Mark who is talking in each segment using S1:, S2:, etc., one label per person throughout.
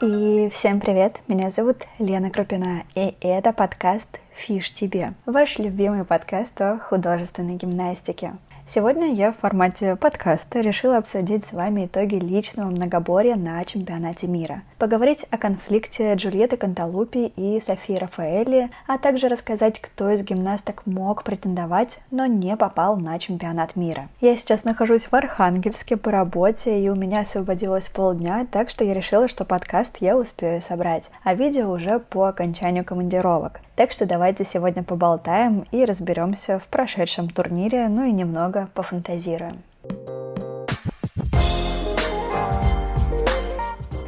S1: И всем привет, меня зовут Лена Крупина, и это подкаст «Фиш тебе», ваш любимый подкаст о художественной гимнастике. Сегодня я в формате подкаста решила обсудить с вами итоги личного многоборья на чемпионате мира, поговорить о конфликте Джульетты Канталупи и Софии Рафаэли, а также рассказать, кто из гимнасток мог претендовать, но не попал на чемпионат мира. Я сейчас нахожусь в Архангельске по работе, и у меня освободилось полдня, так что я решила, что подкаст я успею собрать, а видео уже по окончанию командировок. Так что давайте сегодня поболтаем и разберемся в прошедшем турнире, ну и немного пофантазируем.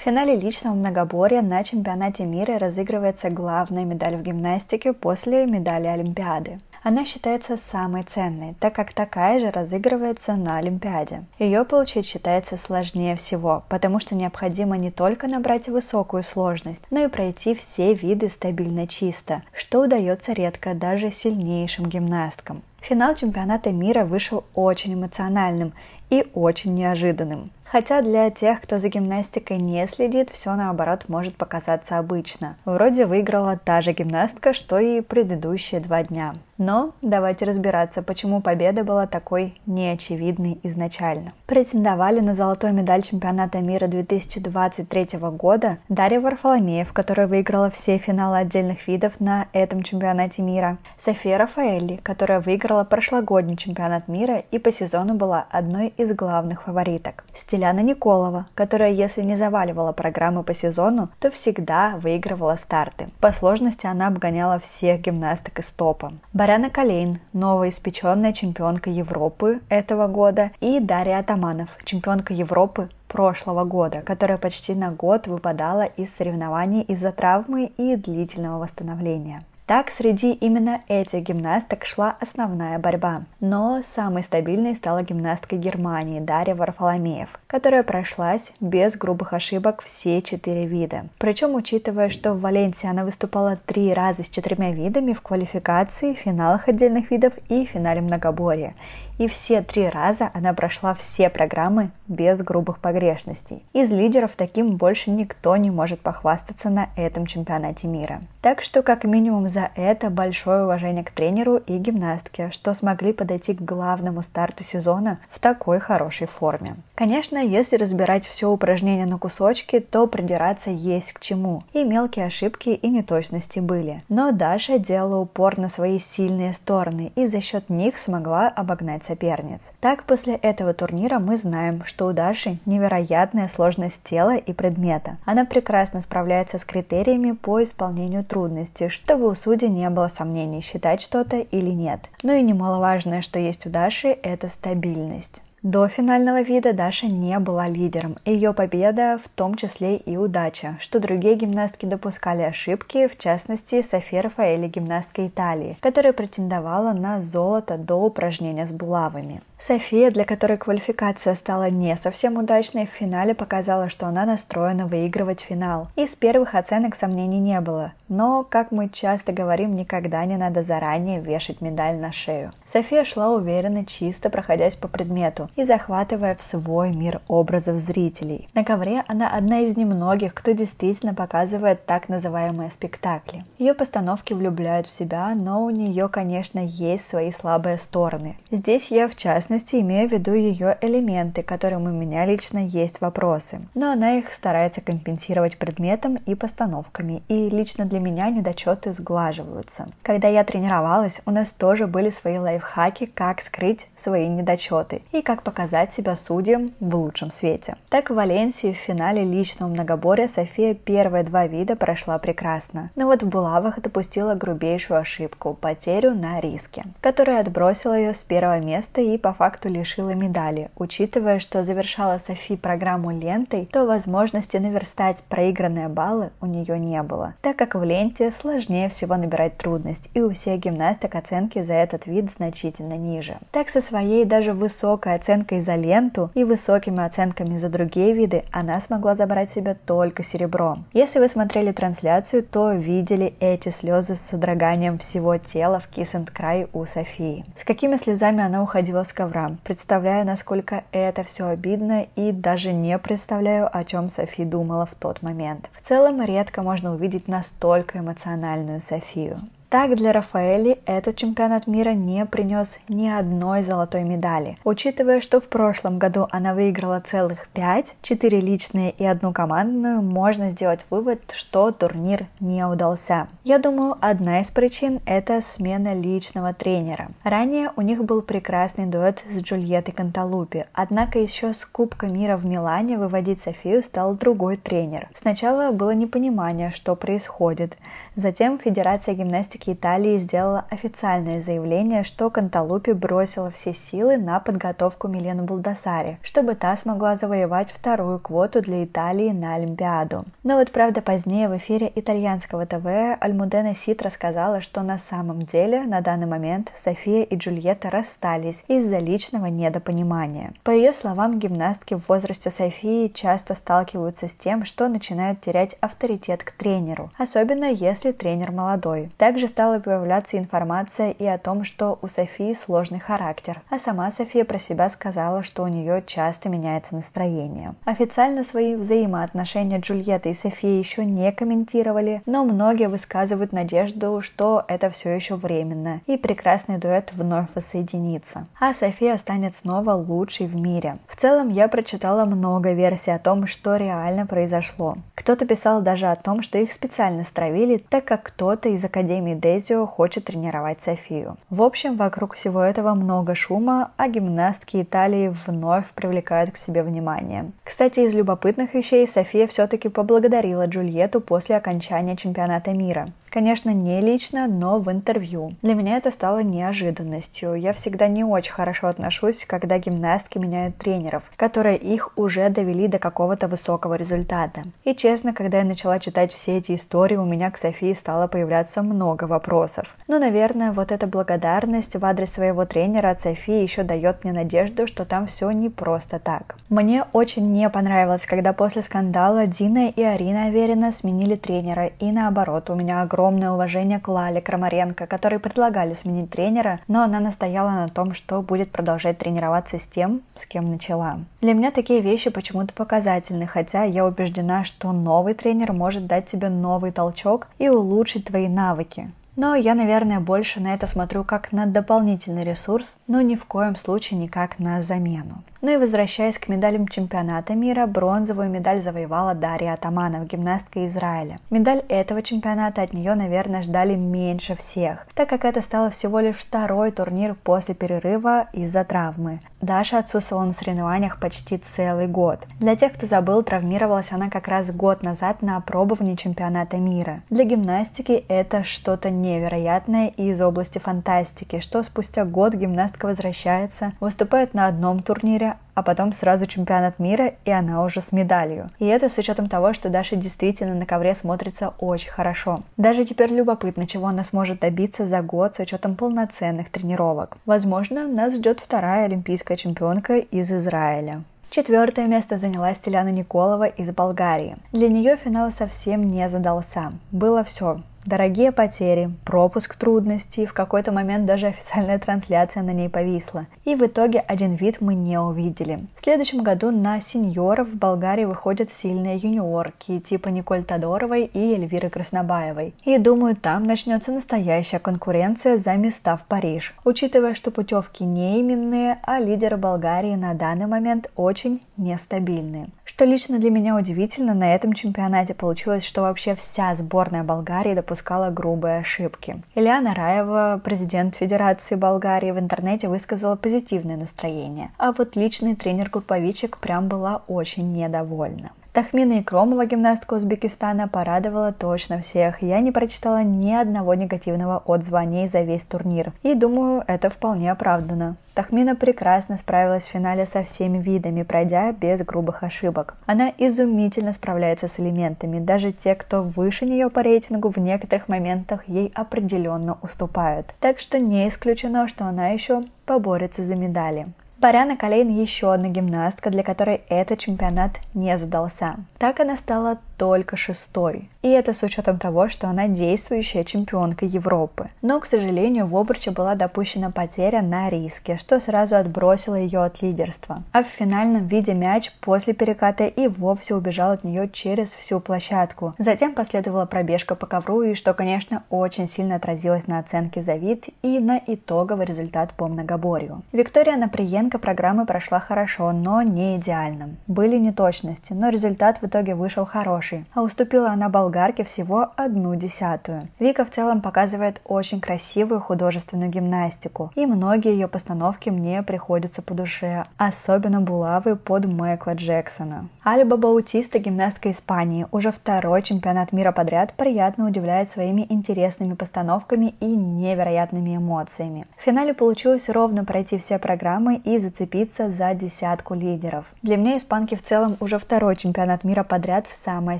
S1: В финале личного многоборья на чемпионате мира разыгрывается главная медаль в гимнастике после медали Олимпиады. Она считается самой ценной, так как такая же разыгрывается на Олимпиаде. Ее получить считается сложнее всего, потому что необходимо не только набрать высокую сложность, но и пройти все виды стабильно чисто, что удается редко даже сильнейшим гимнасткам. Финал чемпионата мира вышел очень эмоциональным и очень неожиданным. Хотя для тех, кто за гимнастикой не следит, все наоборот может показаться обычно. Вроде выиграла та же гимнастка, что и предыдущие два дня. Но давайте разбираться, почему победа была такой неочевидной изначально. Претендовали на золотую медаль чемпионата мира 2023 года Дарья Варфоломеев, которая выиграла все финалы отдельных видов на этом чемпионате мира, София Рафаэлли, которая выиграла прошлогодний чемпионат мира и по сезону была одной из главных фавориток, Стиляна Николова, которая, если не заваливала программы по сезону, то всегда выигрывала старты. По сложности она обгоняла всех гимнасток из топа. Баряна Калейн, новоиспеченная чемпионка Европы этого года, и Дарья Атаманов, чемпионка Европы прошлого года, которая почти на год выпадала из соревнований из-за травмы и длительного восстановления. Так, среди именно этих гимнасток шла основная борьба. Но самой стабильной стала гимнастка Германии Дарья Варфоломеев, которая прошлась без грубых ошибок все четыре вида. Причем, учитывая, что в Валенсии она выступала три раза с четырьмя видами в квалификации, финалах отдельных видов и финале многоборья. И все три раза она прошла все программы без грубых погрешностей. Из лидеров таким больше никто не может похвастаться на этом чемпионате мира. Так что как минимум за это большое уважение к тренеру и гимнастке, что смогли подойти к главному старту сезона в такой хорошей форме. Конечно, если разбирать все упражнение на кусочки, то придираться есть к чему. И мелкие ошибки и неточности были. Но Даша делала упор на свои сильные стороны и за счет них смогла обогнать соперниц. Так, после этого турнира мы знаем, что у Даши невероятная сложность тела и предмета. Она прекрасно справляется с критериями по исполнению трудностей, чтобы у судей не было сомнений, считать что-то или нет. Ну и немаловажное, что есть у Даши, это стабильность. До финального вида Даша не была лидером. Ее победа в том числе и удача, что другие гимнастки допускали ошибки, в частности София Рафаэли, гимнастка Италии, которая претендовала на золото до упражнения с булавами. София, для которой квалификация стала не совсем удачной, в финале показала, что она настроена выигрывать финал. И с первых оценок сомнений не было. Но, как мы часто говорим, никогда не надо заранее вешать медаль на шею. София шла уверенно, чисто проходясь по предмету и захватывая в свой мир образов зрителей. На ковре она одна из немногих, кто действительно показывает так называемые спектакли. Ее постановки влюбляют в себя, но у нее, конечно, есть свои слабые стороны. Здесь я, в частности, имею в виду ее элементы, которым у меня лично есть вопросы. Но она их старается компенсировать предметом и постановками, и лично для меня недочеты сглаживаются. Когда я тренировалась, у нас тоже были свои лайфхаки, как скрыть свои недочеты и как показать себя судьям в лучшем свете. Так в Валенсии в финале личного многоборья София первые два вида прошла прекрасно, но вот в булавах допустила грубейшую ошибку – потерю на риске, которая отбросила ее с первого места и по факту лишила медали. Учитывая, что завершала Софи программу лентой, то возможности наверстать проигранные баллы у нее не было, так как в ленте сложнее всего набирать трудность, и у всех гимнасток оценки за этот вид значительно ниже. Так со своей даже высокой оценкой оценкой за ленту и высокими оценками за другие виды она смогла забрать себе только серебро. Если вы смотрели трансляцию, то видели эти слезы с содроганием всего тела в Kiss and Cry у Софии. С какими слезами она уходила с ковра. Представляю, насколько это все обидно и даже не представляю, о чем Софи думала в тот момент. В целом, редко можно увидеть настолько эмоциональную Софию. Так для Рафаэли этот чемпионат мира не принес ни одной золотой медали. Учитывая, что в прошлом году она выиграла целых пять, четыре личные и одну командную, можно сделать вывод, что турнир не удался. Я думаю, одна из причин – это смена личного тренера. Ранее у них был прекрасный дуэт с Джульеттой Канталупи, однако еще с Кубка мира в Милане выводить Софию стал другой тренер. Сначала было непонимание, что происходит. Затем Федерация гимнастики Италии сделала официальное заявление, что Канталупи бросила все силы на подготовку Милены Балдасари, чтобы та смогла завоевать вторую квоту для Италии на Олимпиаду. Но вот правда позднее в эфире итальянского ТВ Альмудена Сит рассказала, что на самом деле на данный момент София и Джульетта расстались из-за личного недопонимания. По ее словам, гимнастки в возрасте Софии часто сталкиваются с тем, что начинают терять авторитет к тренеру, особенно если если тренер молодой. Также стала появляться информация и о том, что у Софии сложный характер, а сама София про себя сказала, что у нее часто меняется настроение. Официально свои взаимоотношения Джульетты и Софии еще не комментировали, но многие высказывают надежду, что это все еще временно, и прекрасный дуэт вновь воссоединится. А София станет снова лучшей в мире. В целом я прочитала много версий о том, что реально произошло. Кто-то писал даже о том, что их специально стравили, так как кто-то из Академии Дезио хочет тренировать Софию. В общем, вокруг всего этого много шума, а гимнастки Италии вновь привлекают к себе внимание. Кстати, из любопытных вещей София все-таки поблагодарила Джульетту после окончания чемпионата мира. Конечно, не лично, но в интервью. Для меня это стало неожиданностью. Я всегда не очень хорошо отношусь, когда гимнастки меняют тренеров, которые их уже довели до какого-то высокого результата. И честно, когда я начала читать все эти истории, у меня к Софии стало появляться много вопросов. Но, наверное, вот эта благодарность в адрес своего тренера от Софии еще дает мне надежду, что там все не просто так. Мне очень не понравилось, когда после скандала Дина и Арина Аверина сменили тренера, и наоборот, у меня огромное огромное уважение к Лале Крамаренко, которые предлагали сменить тренера, но она настояла на том, что будет продолжать тренироваться с тем, с кем начала. Для меня такие вещи почему-то показательны, хотя я убеждена, что новый тренер может дать тебе новый толчок и улучшить твои навыки. Но я, наверное, больше на это смотрю как на дополнительный ресурс, но ни в коем случае не как на замену. Ну и возвращаясь к медалям чемпионата мира, бронзовую медаль завоевала Дарья Атаманов, гимнастка Израиля. Медаль этого чемпионата от нее, наверное, ждали меньше всех, так как это стало всего лишь второй турнир после перерыва из-за травмы. Даша отсутствовала на соревнованиях почти целый год. Для тех, кто забыл, травмировалась она как раз год назад на опробовании чемпионата мира. Для гимнастики это что-то невероятное из области фантастики, что спустя год гимнастка возвращается, выступает на одном турнире, а потом сразу чемпионат мира, и она уже с медалью. И это с учетом того, что Даша действительно на ковре смотрится очень хорошо. Даже теперь любопытно, чего она сможет добиться за год с учетом полноценных тренировок. Возможно, нас ждет вторая олимпийская чемпионка из Израиля. Четвертое место заняла Стеляна Николова из Болгарии. Для нее финал совсем не задался. Было все. Дорогие потери, пропуск трудностей, в какой-то момент даже официальная трансляция на ней повисла. И в итоге один вид мы не увидели. В следующем году на сеньоров в Болгарии выходят сильные юниорки, типа Николь Тодоровой и Эльвиры Краснобаевой. И думаю, там начнется настоящая конкуренция за места в Париж, учитывая, что путевки не именные, а лидеры Болгарии на данный момент очень нестабильные. Что лично для меня удивительно, на этом чемпионате получилось, что вообще вся сборная Болгарии допускала грубые ошибки. Ильяна Раева, президент Федерации Болгарии, в интернете высказала позитивное настроение, а вот личный тренер Групповичек прям была очень недовольна. Тахмина Икромова, гимнастка Узбекистана, порадовала точно всех. Я не прочитала ни одного негативного отзыва о ней за весь турнир. И думаю, это вполне оправдано. Тахмина прекрасно справилась в финале со всеми видами, пройдя без грубых ошибок. Она изумительно справляется с элементами. Даже те, кто выше нее по рейтингу, в некоторых моментах ей определенно уступают. Так что не исключено, что она еще поборется за медали. Баряна Калейн еще одна гимнастка, для которой этот чемпионат не задался. Так она стала только шестой. И это с учетом того, что она действующая чемпионка Европы. Но, к сожалению, в обруче была допущена потеря на риске, что сразу отбросило ее от лидерства. А в финальном виде мяч после переката и вовсе убежал от нее через всю площадку. Затем последовала пробежка по ковру, и что, конечно, очень сильно отразилось на оценке за вид и на итоговый результат по многоборью. Виктория Наприенко программы прошла хорошо, но не идеально. Были неточности, но результат в итоге вышел хороший хороший, а уступила она болгарке всего одну десятую. Вика в целом показывает очень красивую художественную гимнастику, и многие ее постановки мне приходятся по душе, особенно булавы под Майкла Джексона. Альба Баутиста, гимнастка Испании, уже второй чемпионат мира подряд приятно удивляет своими интересными постановками и невероятными эмоциями. В финале получилось ровно пройти все программы и зацепиться за десятку лидеров. Для меня испанки в целом уже второй чемпионат мира подряд в самое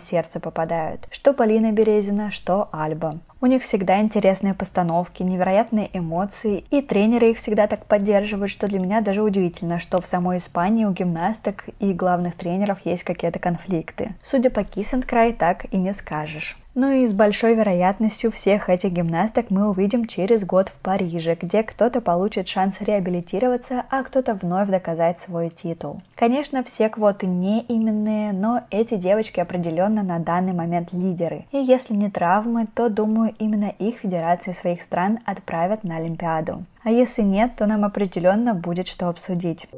S1: сердце попадают. Что Полина Березина, что Альба. У них всегда интересные постановки, невероятные эмоции, и тренеры их всегда так поддерживают, что для меня даже удивительно, что в самой Испании у гимнасток и главных тренеров есть какие-то конфликты. Судя по Киссенкрай, так и не скажешь. Ну и с большой вероятностью всех этих гимнасток мы увидим через год в Париже, где кто-то получит шанс реабилитироваться, а кто-то вновь доказать свой титул. Конечно, все квоты не именные, но эти девочки определенно на данный момент лидеры. И если не травмы, то, думаю, именно их федерации своих стран отправят на Олимпиаду. А если нет, то нам определенно будет что обсудить.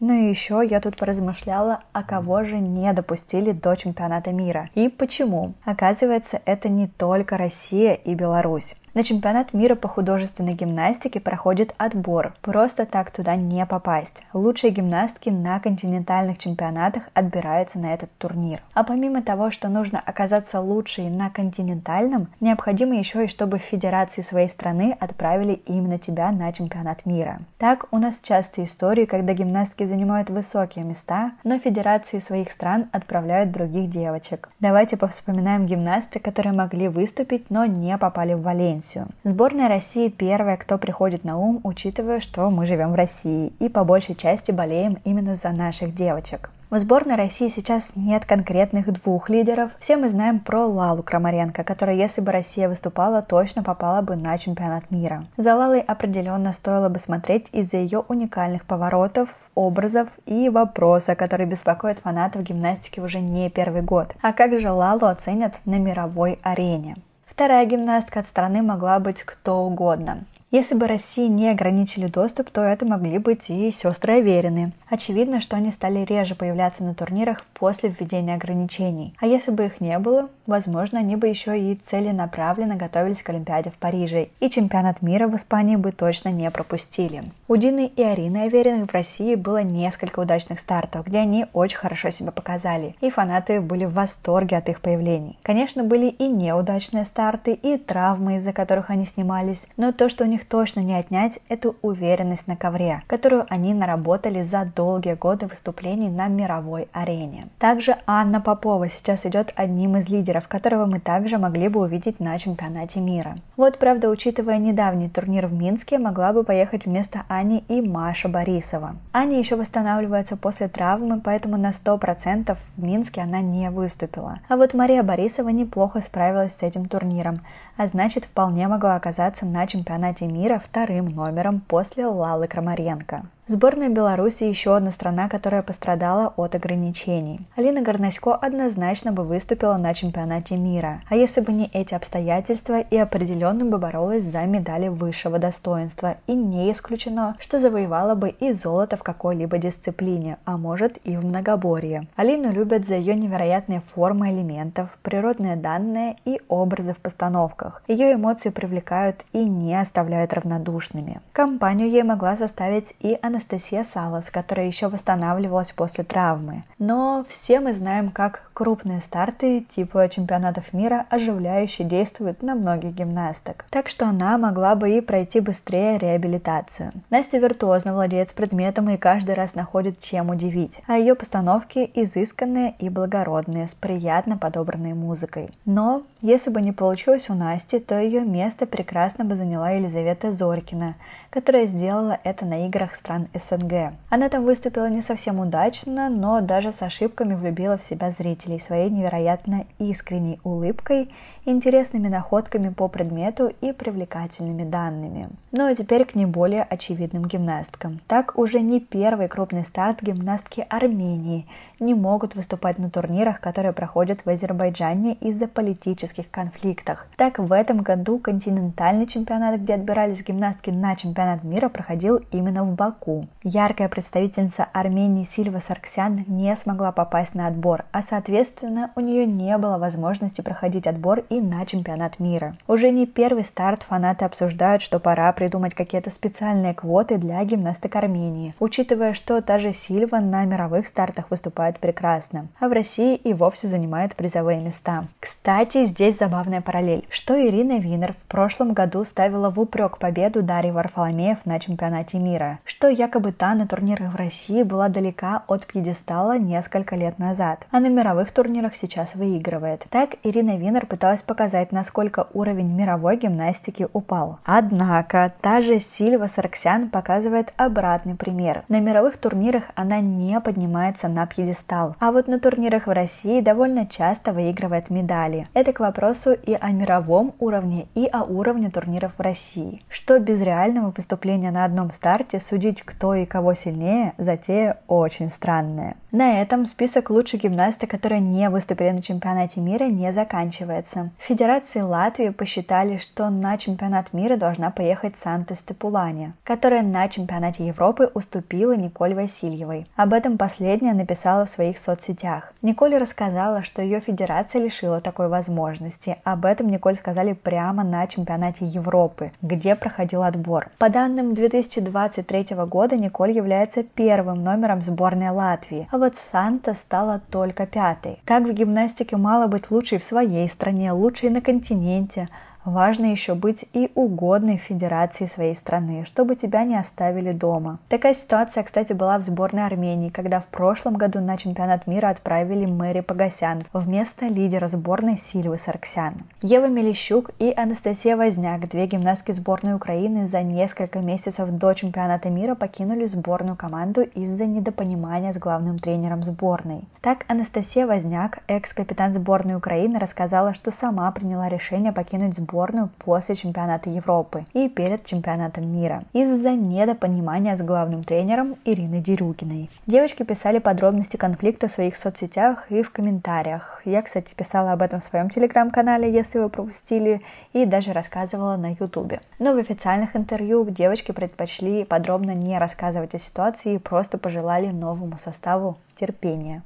S1: Ну и еще я тут поразмышляла, а кого же не допустили до чемпионата мира. И почему? Оказывается, это не только Россия и Беларусь. На чемпионат мира по художественной гимнастике проходит отбор. Просто так туда не попасть. Лучшие гимнастки на континентальных чемпионатах отбираются на этот турнир. А помимо того, что нужно оказаться лучшей на континентальном, необходимо еще и чтобы в федерации своей страны отправили именно тебя на чемпионат мира. Так у нас часто истории, когда гимнастки занимают высокие места, но федерации своих стран отправляют других девочек. Давайте повспоминаем гимнасты, которые могли выступить, но не попали в Валенсию Белоруссию. Сборная России первая, кто приходит на ум, учитывая, что мы живем в России и по большей части болеем именно за наших девочек. В сборной России сейчас нет конкретных двух лидеров. Все мы знаем про Лалу Крамаренко, которая, если бы Россия выступала, точно попала бы на чемпионат мира. За Лалой определенно стоило бы смотреть из-за ее уникальных поворотов, образов и вопроса, который беспокоит фанатов гимнастики уже не первый год. А как же Лалу оценят на мировой арене? Вторая гимнастка от страны могла быть кто угодно. Если бы России не ограничили доступ, то это могли быть и сестры Аверины. Очевидно, что они стали реже появляться на турнирах после введения ограничений. А если бы их не было, возможно, они бы еще и целенаправленно готовились к Олимпиаде в Париже, и чемпионат мира в Испании бы точно не пропустили. У Дины и Арины Авериных в России было несколько удачных стартов, где они очень хорошо себя показали, и фанаты были в восторге от их появлений. Конечно, были и неудачные старты, и травмы, из-за которых они снимались, но то, что у них них точно не отнять эту уверенность на ковре, которую они наработали за долгие годы выступлений на мировой арене. Также Анна Попова сейчас идет одним из лидеров, которого мы также могли бы увидеть на чемпионате мира. Вот, правда, учитывая недавний турнир в Минске, могла бы поехать вместо Ани и Маша Борисова. Аня еще восстанавливается после травмы, поэтому на 100% в Минске она не выступила. А вот Мария Борисова неплохо справилась с этим турниром а значит вполне могла оказаться на чемпионате мира вторым номером после Лалы Крамаренко. Сборная Беларуси еще одна страна, которая пострадала от ограничений. Алина Горнасько однозначно бы выступила на чемпионате мира, а если бы не эти обстоятельства и определенно бы боролась за медали высшего достоинства, и не исключено, что завоевала бы и золото в какой-либо дисциплине, а может и в многоборье. Алину любят за ее невероятные формы элементов, природные данные и образы в постановках. Ее эмоции привлекают и не оставляют равнодушными. Компанию ей могла составить и Анастасия Анастасия Салас, которая еще восстанавливалась после травмы. Но все мы знаем, как крупные старты типа чемпионатов мира оживляюще действуют на многих гимнасток. Так что она могла бы и пройти быстрее реабилитацию. Настя виртуозно владеет предметом и каждый раз находит чем удивить, а ее постановки изысканные и благородные, с приятно подобранной музыкой. Но если бы не получилось у Насти, то ее место прекрасно бы заняла Елизавета Зорькина, которая сделала это на играх стран СНГ. Она там выступила не совсем удачно, но даже с ошибками влюбила в себя зрителей своей невероятно искренней улыбкой, интересными находками по предмету и привлекательными данными. Ну а теперь к не более очевидным гимнасткам. Так уже не первый крупный старт гимнастки Армении – не могут выступать на турнирах, которые проходят в Азербайджане из-за политических конфликтов. Так, в этом году континентальный чемпионат, где отбирались гимнастки на чемпионат мира, проходил именно в Баку. Яркая представительница Армении Сильва Сарксян не смогла попасть на отбор, а соответственно у нее не было возможности проходить отбор и на чемпионат мира. Уже не первый старт фанаты обсуждают, что пора придумать какие-то специальные квоты для гимнасток Армении, учитывая, что та же Сильва на мировых стартах выступает прекрасно, а в России и вовсе занимает призовые места. Кстати, здесь забавная параллель, что Ирина Винер в прошлом году ставила в упрек победу Дарьи Варфоломеев на чемпионате мира, что якобы та на турнирах в России была далека от пьедестала несколько лет назад, а на мировых турнирах сейчас выигрывает. Так Ирина Винер пыталась показать, насколько уровень мировой гимнастики упал. Однако та же Сильва Сарксян показывает обратный пример. На мировых турнирах она не поднимается на пьедестал стал. А вот на турнирах в России довольно часто выигрывает медали. Это к вопросу и о мировом уровне, и о уровне турниров в России. Что без реального выступления на одном старте судить кто и кого сильнее, затея очень странная. На этом список лучших гимнасток, которые не выступили на чемпионате мира, не заканчивается. В Федерации Латвии посчитали, что на чемпионат мира должна поехать Санта Степулани, которая на чемпионате Европы уступила Николь Васильевой. Об этом последняя написала в своих соцсетях. Николь рассказала, что ее федерация лишила такой возможности. Об этом Николь сказали прямо на чемпионате Европы, где проходил отбор. По данным 2023 года Николь является первым номером сборной Латвии, а вот Санта стала только пятой. Так в гимнастике мало быть лучшей в своей стране, лучшей на континенте, Важно еще быть и угодной федерации своей страны, чтобы тебя не оставили дома. Такая ситуация, кстати, была в сборной Армении, когда в прошлом году на чемпионат мира отправили Мэри Погосян вместо лидера сборной Сильвы Сарксян. Ева Мелищук и Анастасия Возняк, две гимнастки сборной Украины, за несколько месяцев до чемпионата мира покинули сборную команду из-за недопонимания с главным тренером сборной. Так Анастасия Возняк, экс-капитан сборной Украины, рассказала, что сама приняла решение покинуть сборную сборную после чемпионата Европы и перед чемпионатом мира из-за недопонимания с главным тренером Ириной Дерюгиной. Девочки писали подробности конфликта в своих соцсетях и в комментариях. Я, кстати, писала об этом в своем телеграм-канале, если вы пропустили, и даже рассказывала на ютубе. Но в официальных интервью девочки предпочли подробно не рассказывать о ситуации и просто пожелали новому составу терпения.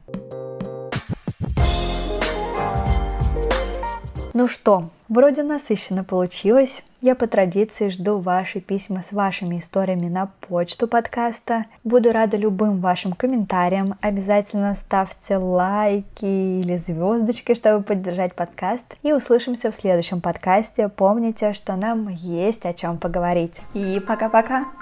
S1: Ну что, вроде насыщенно получилось. Я по традиции жду ваши письма с вашими историями на почту подкаста. Буду рада любым вашим комментариям. Обязательно ставьте лайки или звездочки, чтобы поддержать подкаст. И услышимся в следующем подкасте. Помните, что нам есть о чем поговорить. И пока-пока!